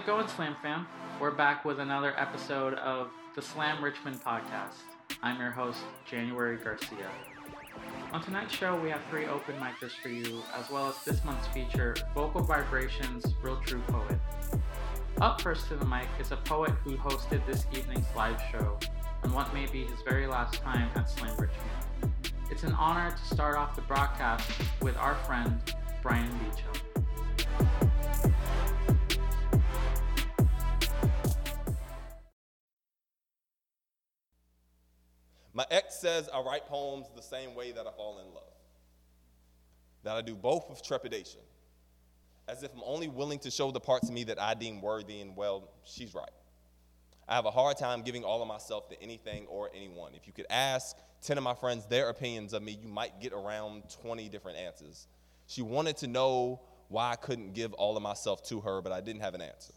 it going, Slam fam? We're back with another episode of the Slam Richmond podcast. I'm your host, January Garcia. On tonight's show, we have three open micers for you, as well as this month's feature, Vocal Vibrationz Real True Poet. Up first to the mic is a poet who hosted this evening's live show on what may be his very last time at Slam Richmond. It's an honor to start off the broadcast with our friend, Bryan Beechaum. My ex says I write poems the same way that I fall in love. That I do both with trepidation, as if I'm only willing to show the parts of me that I deem worthy, and well, she's right. I have a hard time giving all of myself to anything or anyone. If you could ask 10 of my friends their opinions of me, you might get around 20 different answers. She wanted to know why I couldn't give all of myself to her, but I didn't have an answer.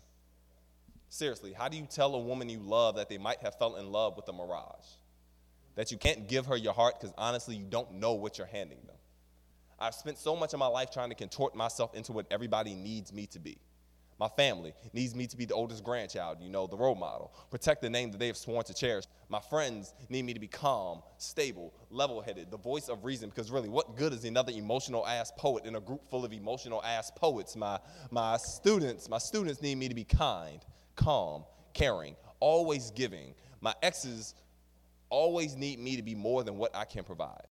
Seriously, how do you tell a woman you love that they might have fell in love with a mirage? That you can't give her your heart because honestly, you don't know what you're handing them. I've spent so much of my life trying to contort myself into what everybody needs me to be. My family needs me to be the oldest grandchild, you know, the role model, protect the name that they have sworn to cherish. My friends need me to be calm, stable, level headed, the voice of reason, because really, what good is another emotional ass poet in a group full of emotional ass poets? My, my students, my students need me to be kind, calm, caring, always giving. My exes always need me to be more than what I can provide.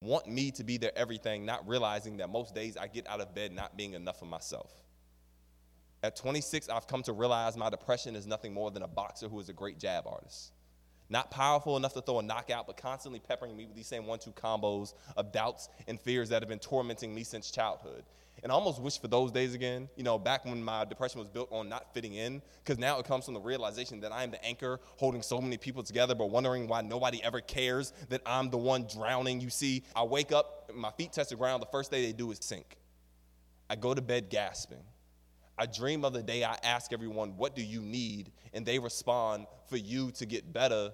Want me to be their everything, not realizing that most days I get out of bed not being enough of myself. At 26, I've come to realize my depression is nothing more than a boxer who is a great jab artist. Not powerful enough to throw a knockout, but constantly peppering me with these same one two combos of doubts and fears that have been tormenting me since childhood. And I almost wish for those days again, you know, back when my depression was built on not fitting in, because now it comes from the realization that I am the anchor holding so many people together, but wondering why nobody ever cares that I'm the one drowning. You see, I wake up, my feet touch the ground, the first thing they do is sink. I go to bed gasping. I dream of the day I ask everyone, What do you need? And they respond, For you to get better.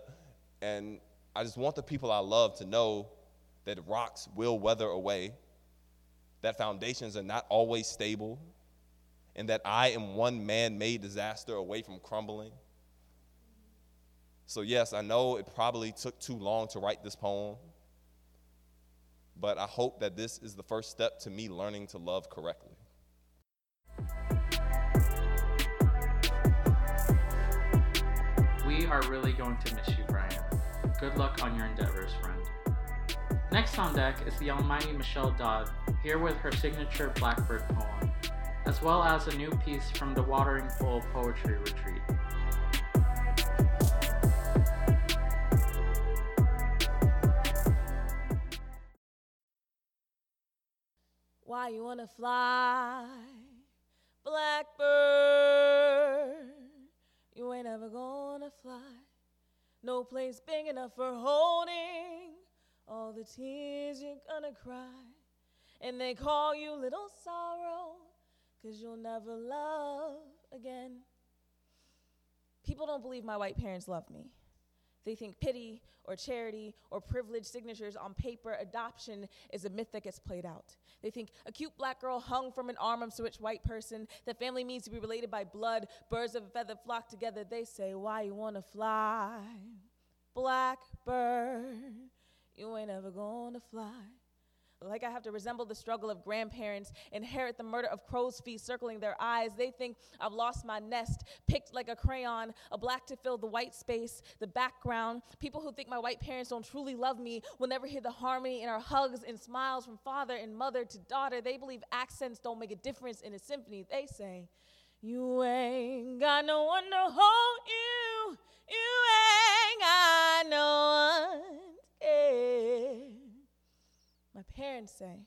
And I just want the people I love to know that rocks will weather away that foundations are not always stable, and that I am one man made disaster away from crumbling. So, yes, I know it probably took too long to write this poem, but I hope that this is the first step to me learning to love correctly. We are really going to miss you, Bryan. Good luck on your endeavors, friend. Next on deck is the almighty Michelle Dodd, here with her signature Blackbird poem, as well as a new piece from the Watering Hole Poetry Retreat. Why you wanna fly, Blackbird? You ain't ever gonna fly. No place big enough for holding all the tears you're gonna cry. And they call you little sorrow, cause you'll never love again. People don't believe my white parents love me. They think pity or charity or privileged signatures on paper, adoption is a myth that gets played out. They think a cute black girl hung from an arm of a rich white person, that family means to be related by blood, birds of a feather flock together. They say, Why you wanna fly? Blackbird, you ain't ever gonna fly. Like I have to resemble the struggle of grandparents, inherit the murder of crow's feet circling their eyes. They think I've lost my nest, picked like a crayon, a black to fill the white space, the background. People who think my white parents don't truly love me will never hear the harmony in our hugs and smiles from father and mother to daughter. They believe accents don't make a difference in a symphony. They say, You ain't got no one to hold you. You ain't got no one. Parents say,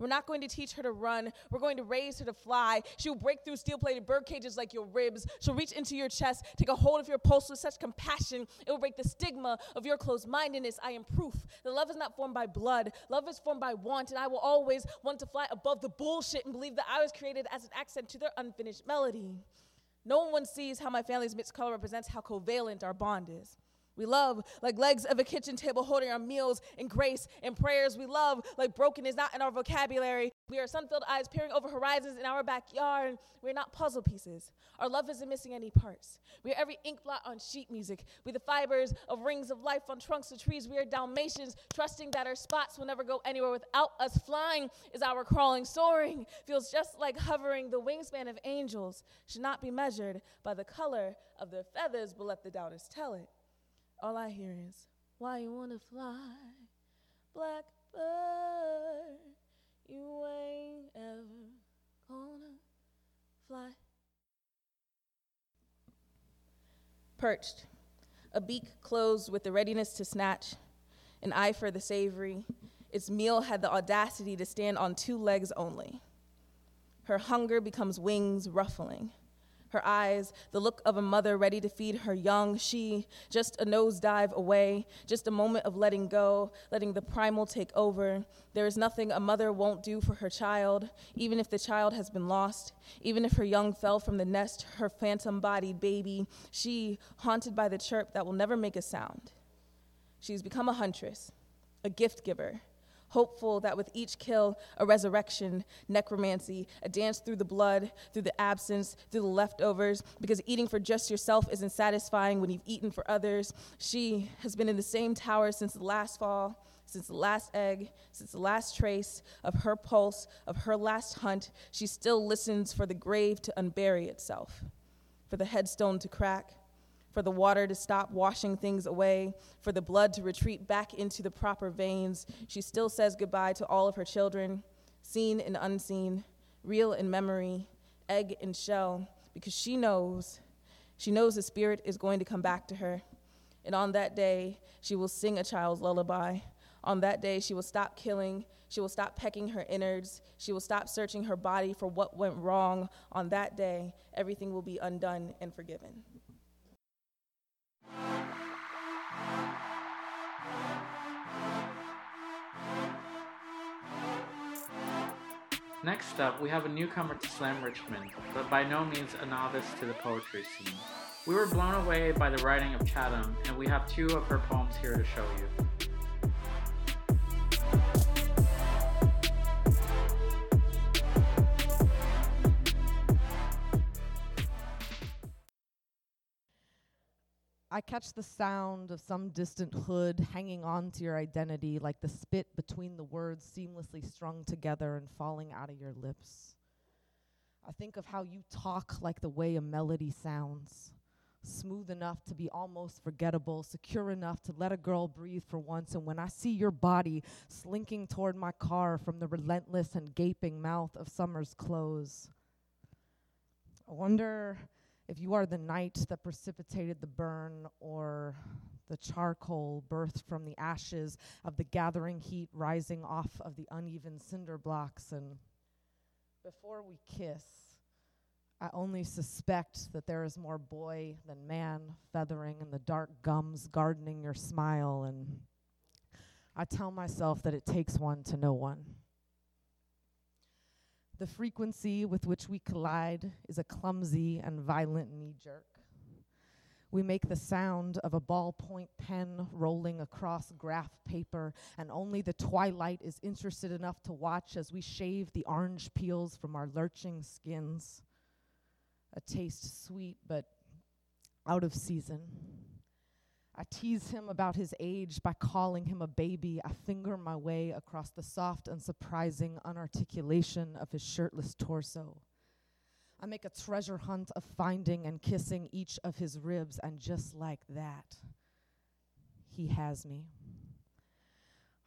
we're not going to teach her to run. We're going to raise her to fly. She'll break through steel plated bird cages like your ribs. She'll reach into your chest, take a hold of your pulse with such compassion. It will break the stigma of your closed mindedness. I am proof that love is not formed by blood, love is formed by want. And I will always want to fly above the bullshit and believe that I was created as an accent to their unfinished melody. No one sees how my family's mixed color represents how covalent our bond is. We love like legs of a kitchen table holding our meals and grace and prayers. We love like broken is not in our vocabulary. We are sun filled eyes peering over horizons in our backyard. We're not puzzle pieces. Our love isn't missing any parts. We are every ink blot on sheet music. We the fibers of rings of life on trunks of trees. We are Dalmatians, trusting that our spots will never go anywhere without us. Flying is our crawling. Soaring feels just like hovering. The wingspan of angels should not be measured by the color of their feathers, but let the doubters tell it. All I hear is, why you wanna fly, blackbird? You ain't ever gonna fly. Perched, a beak closed with the readiness to snatch, an eye for the savory, its meal had the audacity to stand on two legs only. Her hunger becomes wings ruffling her eyes, the look of a mother ready to feed her young. She, just a nosedive away, just a moment of letting go, letting the primal take over. There is nothing a mother won't do for her child, even if the child has been lost, even if her young fell from the nest, her phantom bodied baby. She, haunted by the chirp that will never make a sound. She's become a huntress, a gift giver hopeful that with each kill, a resurrection, necromancy, a dance through the blood, through the absence, through the leftovers, because eating for just yourself isn't satisfying when you've eaten for others. She has been in the same tower since the last fall. Since the last egg, since the last trace of her pulse, of her last hunt, she still listens for the grave to unbury itself, for the headstone to crack, for the water to stop washing things away, for the blood to retreat back into the proper veins. She still says goodbye to all of her children, seen and unseen, real in memory, egg and shell, because she knows, she knows the spirit is going to come back to her. And on that day, she will sing a child's lullaby. On that day, she will stop killing. She will stop pecking her innards. She will stop searching her body for what went wrong. On that day, everything will be undone and forgiven. Next up, we have a newcomer to Slam Richmond, but by no means a novice to the poetry scene. We were blown away by the writing of Chatham, and we have two of her poems here to show you. I catch the sound of some distant hood hanging on to your identity like the spit between the words seamlessly strung together and falling out of your lips. I think of how you talk like the way a melody sounds, smooth enough to be almost forgettable, secure enough to let a girl breathe for once. And when I see your body slinking toward my car from the relentless and gaping mouth of summer's close, I wonder if you are the night that precipitated the burn or the charcoal birthed from the ashes of the gathering heat rising off of the uneven cinder blocks. And before we kiss, I only suspect that there is more boy than man feathering in the dark gums gardening your smile. And I tell myself that it takes one to know one. The frequency with which we collide is a clumsy and violent knee jerk. We make the sound of a ballpoint pen rolling across graph paper, and only the twilight is interested enough to watch as we shave the orange peels from our lurching skins. A taste sweet but out of season. I tease him about his age by calling him a baby. I finger my way across the soft and surprising unarticulation of his shirtless torso. I make a treasure hunt of finding and kissing each of his ribs, and just like that, he has me.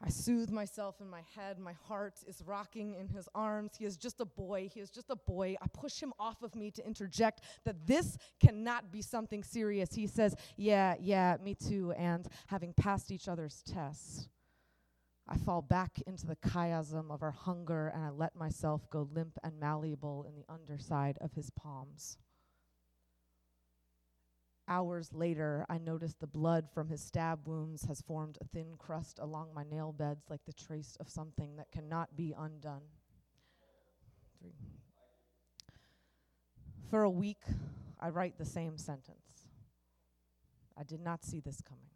I soothe myself in my head. My heart is rocking in his arms. He is just a boy. He is just a boy. I push him off of me to interject that this cannot be something serious. He says, Yeah, yeah, me too. And having passed each other's tests, I fall back into the chiasm of our hunger and I let myself go limp and malleable in the underside of his palms. Hours later, I noticed the blood from his stab wounds has formed a thin crust along my nail beds like the trace of something that cannot be undone. Three. For a week, I write the same sentence. I did not see this coming.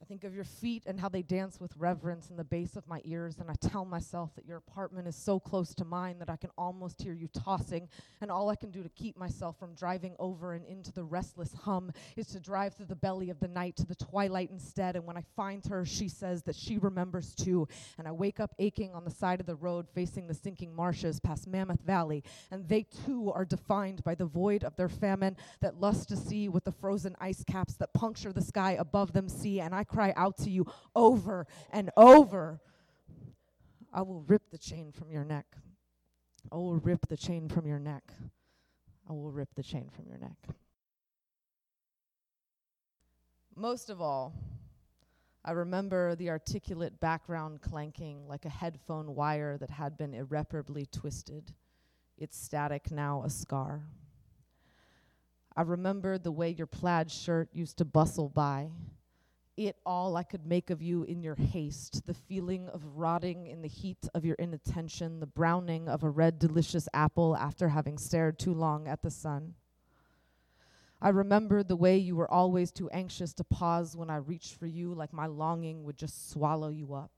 I think of your feet and how they dance with reverence in the base of my ears, and I tell myself that your apartment is so close to mine that I can almost hear you tossing, and all I can do to keep myself from driving over and into the restless hum is to drive through the belly of the night to the twilight instead. And when I find her, she says that she remembers too, and I wake up aching on the side of the road facing the sinking marshes past Mammoth Valley, and they too are defined by the void of their famine that lust to see with the frozen ice caps that puncture the sky above them see, and I cry out to you over and over I will rip the chain from your neck. I will rip the chain from your neck. I will rip the chain from your neck. Most of all, I remember the articulate background clanking like a headphone wire that had been irreparably twisted, its static now a scar. I remembered the way your plaid shirt used to bustle by, it all I could make of you in your haste, the feeling of rotting in the heat of your inattention, the browning of a red delicious apple after having stared too long at the sun. I remembered the way you were always too anxious to pause when I reached for you, like my longing would just swallow you up.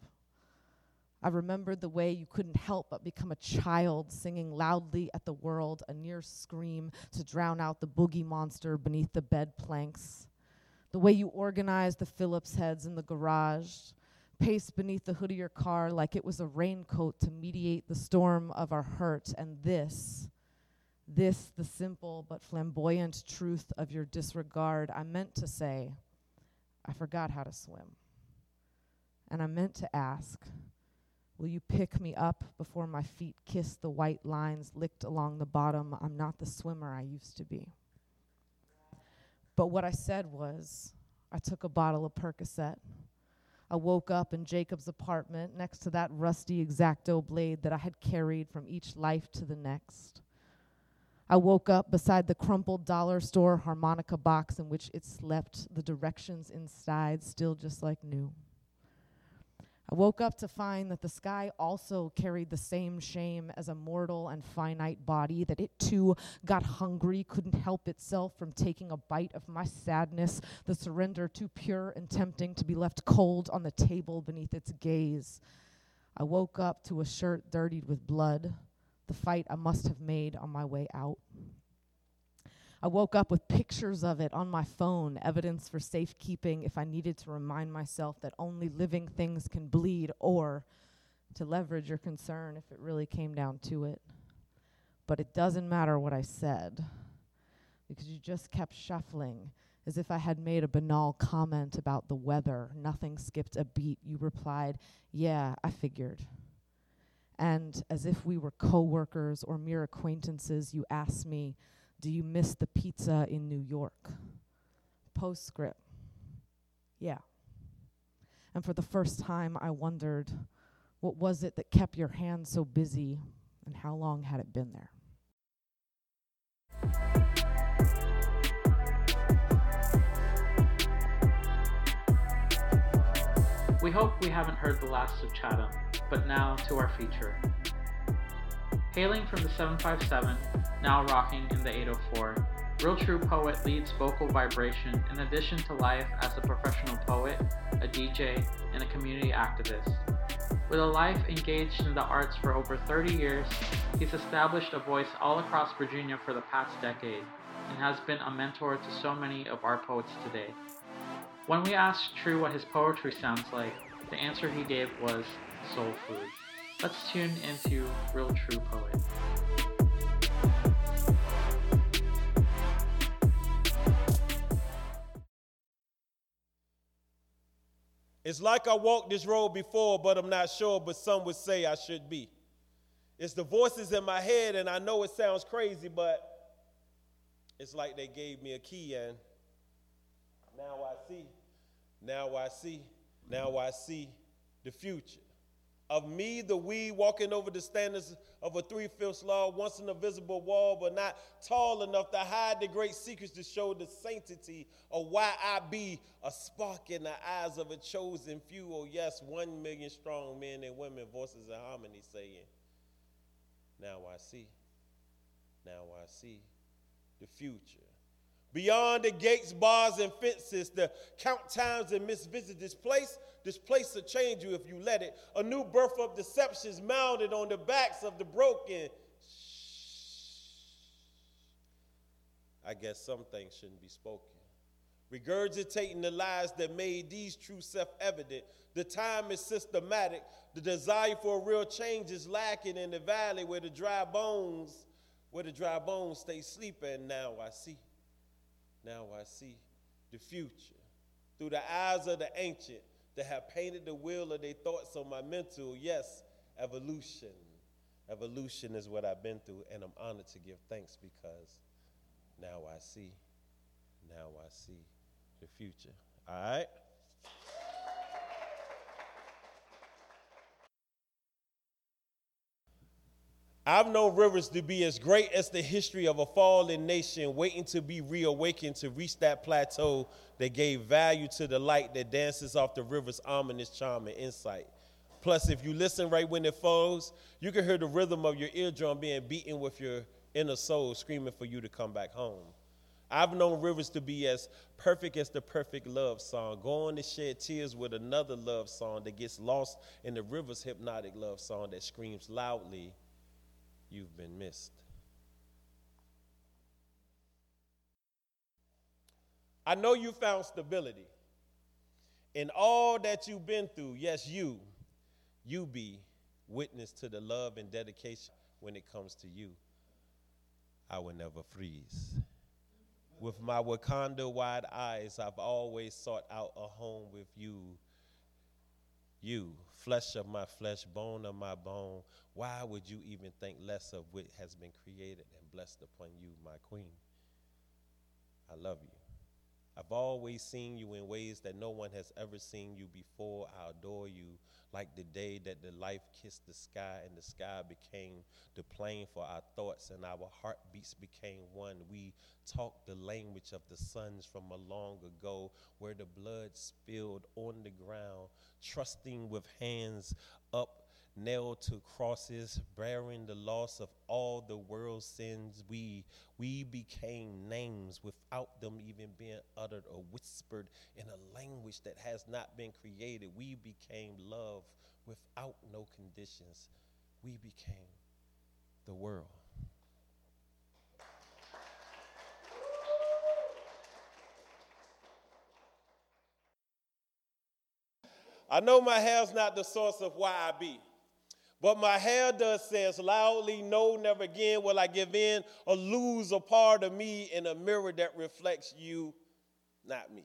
I remembered the way you couldn't help but become a child, singing loudly at the world, a near scream to drown out the boogie monster beneath the bed planks the way you organized the Phillips heads in the garage, paced beneath the hood of your car like it was a raincoat to mediate the storm of our hurt, and this, this, the simple but flamboyant truth of your disregard, I meant to say, I forgot how to swim. And I meant to ask, Will you pick me up before my feet kiss the white lines licked along the bottom? I'm not the swimmer I used to be. But what I said was, I took a bottle of Percocet. I woke up in Jacob's apartment next to that rusty exacto blade that I had carried from each life to the next. I woke up beside the crumpled dollar store harmonica box in which it slept, the directions inside still just like new. I woke up to find that the sky also carried the same shame as a mortal and finite body, that it too got hungry, couldn't help itself from taking a bite of my sadness, the surrender too pure and tempting to be left cold on the table beneath its gaze. I woke up to a shirt dirtied with blood, the fight I must have made on my way out. I woke up with pictures of it on my phone, evidence for safekeeping if I needed to remind myself that only living things can bleed, or to leverage your concern if it really came down to it. But it doesn't matter what I said, because you just kept shuffling as if I had made a banal comment about the weather. Nothing skipped a beat. You replied, Yeah, I figured. And as if we were coworkers or mere acquaintances, you asked me, do you miss the pizza in New York? Postscript. Yeah. And for the first time, I wondered what was it that kept your hand so busy and how long had it been there? We hope we haven't heard the last of Chatham, but now to our feature. Hailing from the 757, now rocking in the 804, Real True Poet leads vocal vibration in addition to life as a professional poet, a DJ, and a community activist. With a life engaged in the arts for over 30 years, he's established a voice all across Virginia for the past decade and has been a mentor to so many of our poets today. When we asked True what his poetry sounds like, the answer he gave was soul food. Let's tune into Real True Poet. It's like I walked this road before, but I'm not sure, but some would say I should be. It's the voices in my head, and I know it sounds crazy, but it's like they gave me a key, and now I see, now I see, now I see the future of me, the we, walking over the standards of a three fifths law, once an invisible wall, but not tall enough to hide the great secrets to show the sanctity of why I be a spark in the eyes of a chosen few. Oh, yes, one million strong men and women, voices in harmony saying, Now I see, now I see the future. Beyond the gates, bars, and fences, the count times and misvisit this place, this place will change you if you let it. A new birth of deceptions mounted on the backs of the broken. I guess some things shouldn't be spoken. Regurgitating the lies that made these truths self evident. The time is systematic. The desire for real change is lacking in the valley where the dry bones, where the dry bones stay sleeping. Now I see. Now I see the future through the eyes of the ancient that have painted the wheel of their thoughts on my mental. Yes, evolution. Evolution is what I've been through, and I'm honored to give thanks because now I see. Now I see the future. All right? I've known rivers to be as great as the history of a fallen nation waiting to be reawakened to reach that plateau that gave value to the light that dances off the river's ominous charm and insight. Plus, if you listen right when it falls, you can hear the rhythm of your eardrum being beaten with your inner soul screaming for you to come back home. I've known rivers to be as perfect as the perfect love song, going to shed tears with another love song that gets lost in the river's hypnotic love song that screams loudly, You've been missed. I know you found stability in all that you've been through. Yes, you, you be witness to the love and dedication when it comes to you. I will never freeze. With my Wakanda wide eyes, I've always sought out a home with you. You, flesh of my flesh, bone of my bone. Why would you even think less of what has been created and blessed upon you, my queen? I love you. I've always seen you in ways that no one has ever seen you before. I adore you like the day that the life kissed the sky and the sky became the plane for our thoughts and our heartbeats became one. We talked the language of the suns from a long ago where the blood spilled on the ground, trusting with hands up nailed to crosses, bearing the loss of all the world's sins. We, we became names without them even being uttered or whispered in a language that has not been created. We became love without no conditions. We became the world. I know my hair's not the source of why I be. But my hair does says loudly, no, never again will I give in or lose a part of me in a mirror that reflects you, not me.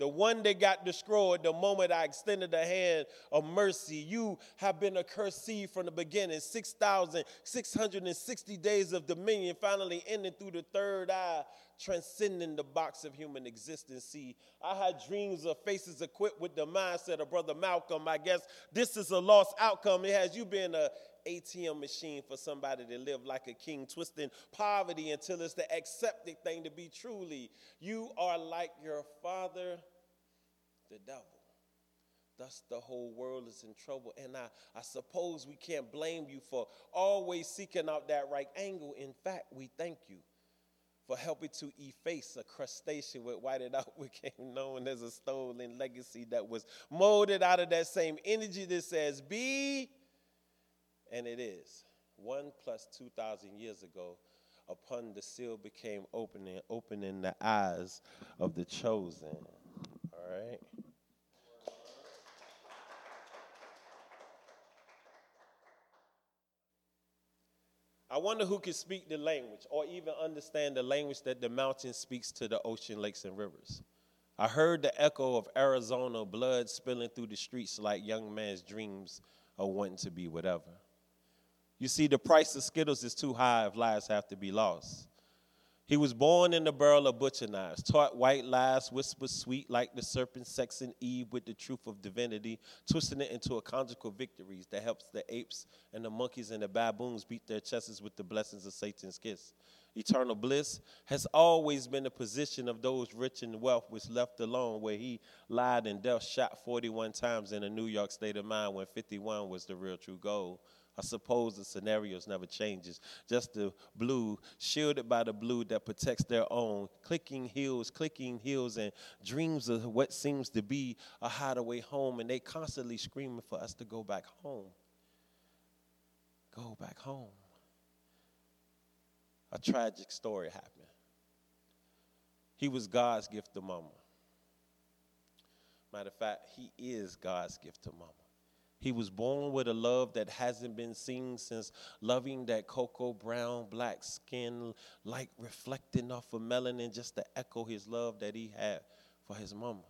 The one that got destroyed the moment I extended the hand of mercy. You have been a cursed seed from the beginning. 6,660 days of dominion finally ending through the third eye transcending the box of human existence. See, I had dreams of faces equipped with the mindset of Brother Malcolm. I guess this is a lost outcome. It has you been a ATM machine for somebody to live like a king, twisting poverty until it's the accepted thing to be truly. You are like your father, the devil. Thus, the whole world is in trouble. And I, I suppose we can't blame you for always seeking out that right angle. In fact, we thank you for helping to efface a crustacean with whited out became known as a stolen legacy that was molded out of that same energy that says be and it is one plus 2000 years ago upon the seal became opening opening the eyes of the chosen all right I wonder who can speak the language or even understand the language that the mountain speaks to the ocean, lakes, and rivers. I heard the echo of Arizona blood spilling through the streets like young man's dreams of wanting to be whatever. You see, the price of Skittles is too high if lives have to be lost. He was born in the barrel of butcher knives, taught white lies, whispered sweet like the serpent, sexing Eve with the truth of divinity, twisting it into a conjugal victories that helps the apes and the monkeys and the baboons beat their chests with the blessings of Satan's kiss. Eternal bliss has always been the position of those rich in wealth which left alone, where he lied and death shot 41 times in a New York state of mind when 51 was the real true goal I suppose the scenarios never changes. Just the blue, shielded by the blue that protects their own. Clicking heels, clicking heels, and dreams of what seems to be a hideaway home. And they constantly screaming for us to go back home. Go back home. A tragic story happened. He was God's gift to mama. Matter of fact, he is God's gift to mama. He was born with a love that hasn't been seen since loving that cocoa brown, black skin, like reflecting off of melanin, just to echo his love that he had for his mama.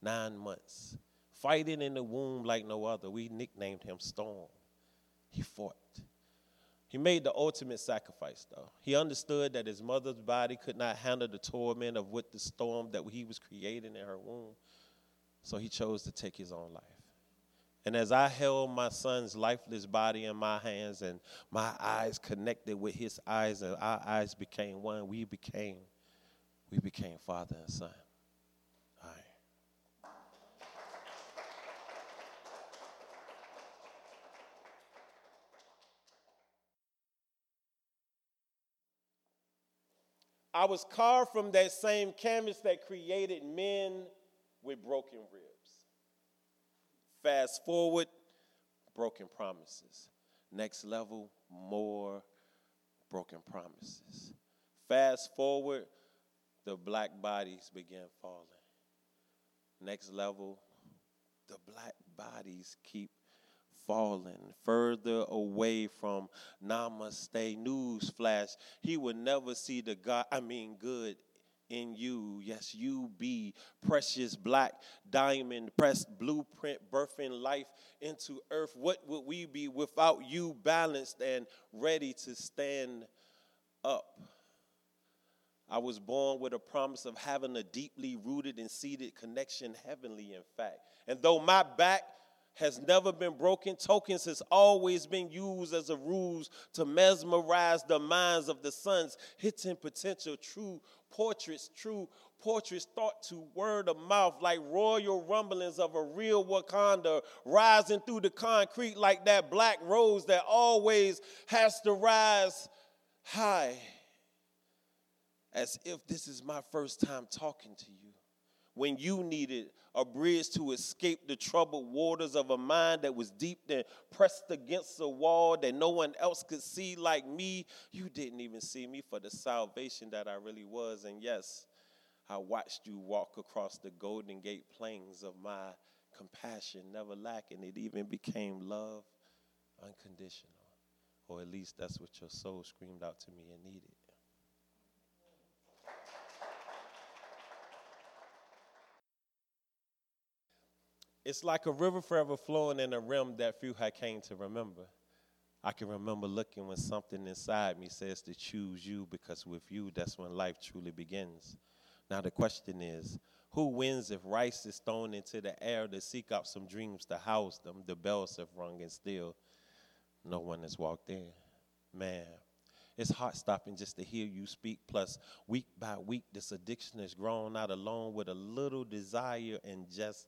Nine months. Fighting in the womb like no other. We nicknamed him Storm. He fought. He made the ultimate sacrifice, though. He understood that his mother's body could not handle the torment of what the storm that he was creating in her womb. So he chose to take his own life. And as I held my son's lifeless body in my hands and my eyes connected with his eyes and our eyes became one, we became, we became father and son. I was carved from that same canvas that created men with broken ribs. Fast forward, broken promises. Next level, more broken promises. Fast forward, the black bodies began falling. Next level, the black bodies keep falling further away from namaste news flash he would never see the god i mean good in you. Yes, you be precious black diamond, pressed blueprint, birthing life into earth. What would we be without you, balanced and ready to stand up? I was born with a promise of having a deeply rooted and seated connection, heavenly, in fact. And though my back has never been broken. Tokens has always been used as a ruse to mesmerize the minds of the sons, hitting potential true portraits, true portraits thought to word of mouth like royal rumblings of a real Wakanda rising through the concrete like that black rose that always has to rise high. As if this is my first time talking to you. When you needed a bridge to escape the troubled waters of a mind that was deep and pressed against a wall that no one else could see like me. You didn't even see me for the salvation that I really was. And yes, I watched you walk across the Golden Gate plains of my compassion, never lacking. It even became love unconditional. Or at least that's what your soul screamed out to me and needed. It's like a river forever flowing in a rim that few had came to remember. I can remember looking when something inside me says to choose you because with you, that's when life truly begins. Now, the question is who wins if rice is thrown into the air to seek out some dreams to house them? The bells have rung and still no one has walked in. Man, it's heart stopping just to hear you speak. Plus, week by week, this addiction has grown out alone with a little desire and just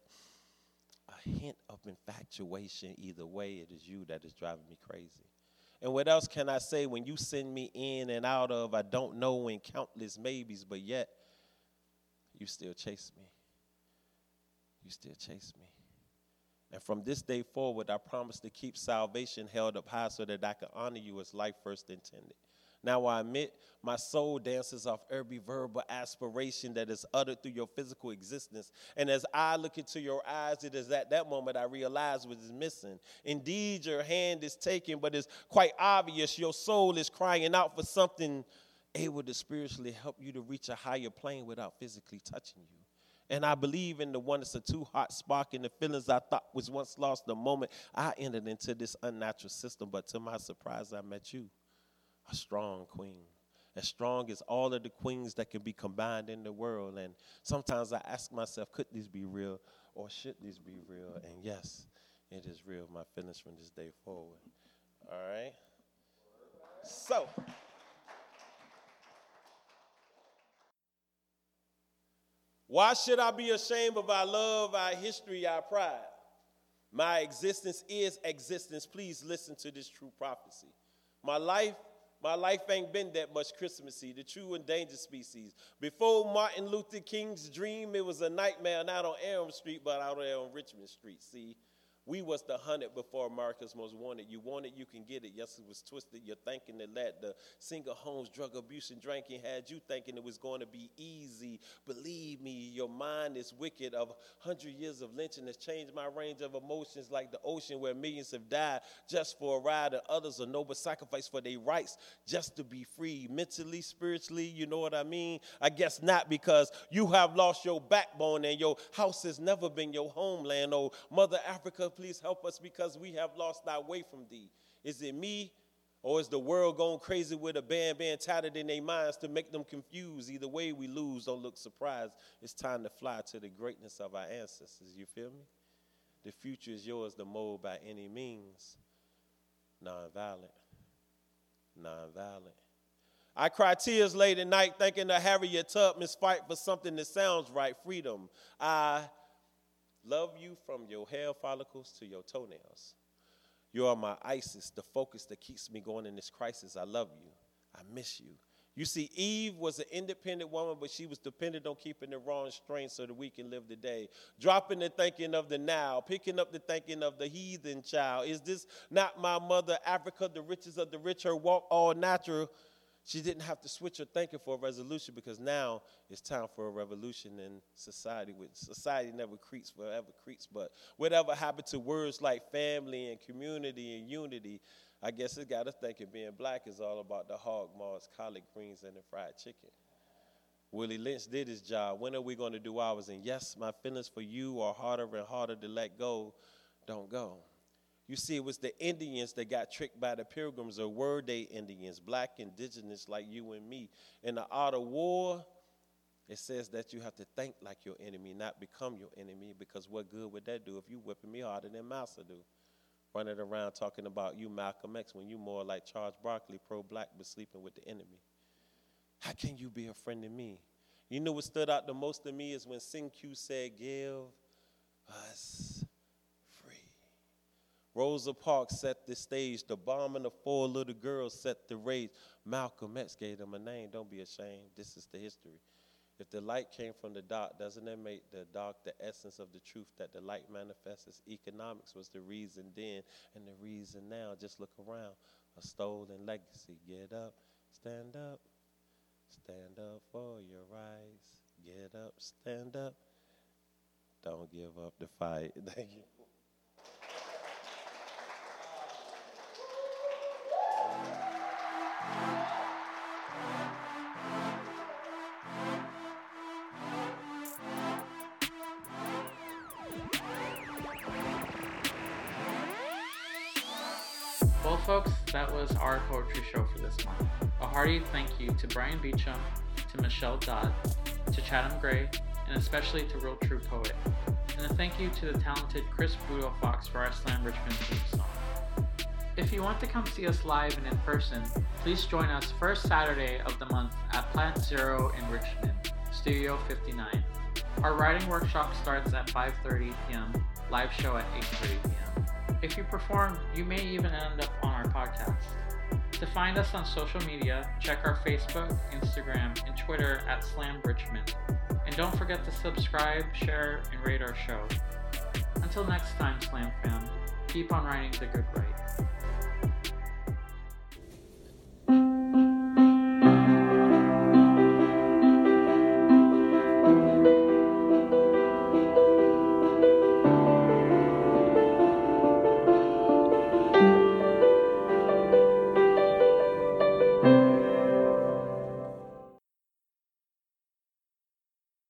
a hint of infatuation either way. It is you that is driving me crazy. And what else can I say when you send me in and out of I don't know in countless maybes, but yet you still chase me. You still chase me. And from this day forward, I promise to keep salvation held up high so that I can honor you as life first intended. Now I admit my soul dances off every verbal aspiration that is uttered through your physical existence. And as I look into your eyes, it is at that moment I realize what is missing. Indeed, your hand is taken, but it's quite obvious your soul is crying out for something able to spiritually help you to reach a higher plane without physically touching you. And I believe in the one that's a too hot spark in the feelings I thought was once lost the moment I entered into this unnatural system. But to my surprise, I met you a strong queen. As strong as all of the queens that can be combined in the world. And sometimes I ask myself, could these be real or should these be real? And yes, it is real. My feelings from this day forward. All right? So. Why should I be ashamed of our love, our history, our pride? My existence is existence. Please listen to this true prophecy. My life, my life ain't been that much Christmassy, the true endangered species. Before Martin Luther King's dream, it was a nightmare not on Elm Street, but out there on Richmond Street. See, we was the hunted before America's most wanted. You want it, you can get it. Yes, it was twisted. You're thinking that that the single homes, drug abuse, and drinking had you thinking it was going to be easy. Believe me, your mind is wicked. Of hundred years of lynching has changed my range of emotions like the ocean where millions have died just for a ride, and others a noble sacrifice for their rights just to be free, mentally, spiritually. You know what I mean? I guess not because you have lost your backbone and your house has never been your homeland. Oh, Mother Africa please help us because we have lost our way from thee. Is it me or is the world going crazy with a band being tattered in their minds to make them confused? Either way, we lose. Don't look surprised. It's time to fly to the greatness of our ancestors. You feel me? The future is yours to mold by any means. Nonviolent. Nonviolent. I cry tears late at night thinking of Harriet Tubman's fight for something that sounds right freedom. I Love you from your hair follicles to your toenails. You are my Isis, the focus that keeps me going in this crisis. I love you. I miss you. You see, Eve was an independent woman, but she was dependent on keeping the wrong strength so that we can live the day. Dropping the thinking of the now, picking up the thinking of the heathen child. Is this not my mother, Africa, the riches of the rich, her walk all natural? She didn't have to switch her thinking for a resolution because now it's time for a revolution in society. With society never creeps forever creeps, but whatever happened to words like family and community and unity, I guess it got us thinking being black is all about the hog maws, collard greens, and the fried chicken. Willie Lynch did his job. When are we going to do ours? And yes, my feelings for you are harder and harder to let go. Don't go. You see, it was the Indians that got tricked by the pilgrims, or were they Indians, black, indigenous like you and me. In the art of war, it says that you have to think like your enemy, not become your enemy, because what good would that do if you whipping me harder than Massa do? Running around talking about you, Malcolm X, when you more like Charles Barkley, pro-black, but sleeping with the enemy. How can you be a friend to me? You know what stood out the most to me is when Sing Q said, give us Rosa Parks set the stage. The bomb and the four little girls set the rage. Malcolm X gave them a name. Don't be ashamed. This is the history. If the light came from the dark, doesn't that make the dark the essence of the truth that the light manifests? Economics was the reason then and the reason now. Just look around. A stolen legacy. Get up, stand up, stand up for your rights. Get up, stand up. Don't give up the fight. Thank you. That was our poetry show for this month. A hearty thank you to Bryan Beechaum, to Michelle Dodd, to Chatham Grey, and especially to Real True Poet. And a thank you to the talented Chris Budo Fox for our Slam Richmond theme song. If you want to come see us live and in person, please join us first Saturday of the month at Plant Zero in Richmond, Studio 59. Our writing workshop starts at 5:30 p.m. Live show at 8:30 p.m. If you perform, you may even end up on our podcast. To find us on social media, check our Facebook, Instagram, and Twitter at Slam Richmond. And don't forget to subscribe, share, and rate our show. Until next time, Slam fam, keep on writing the good right.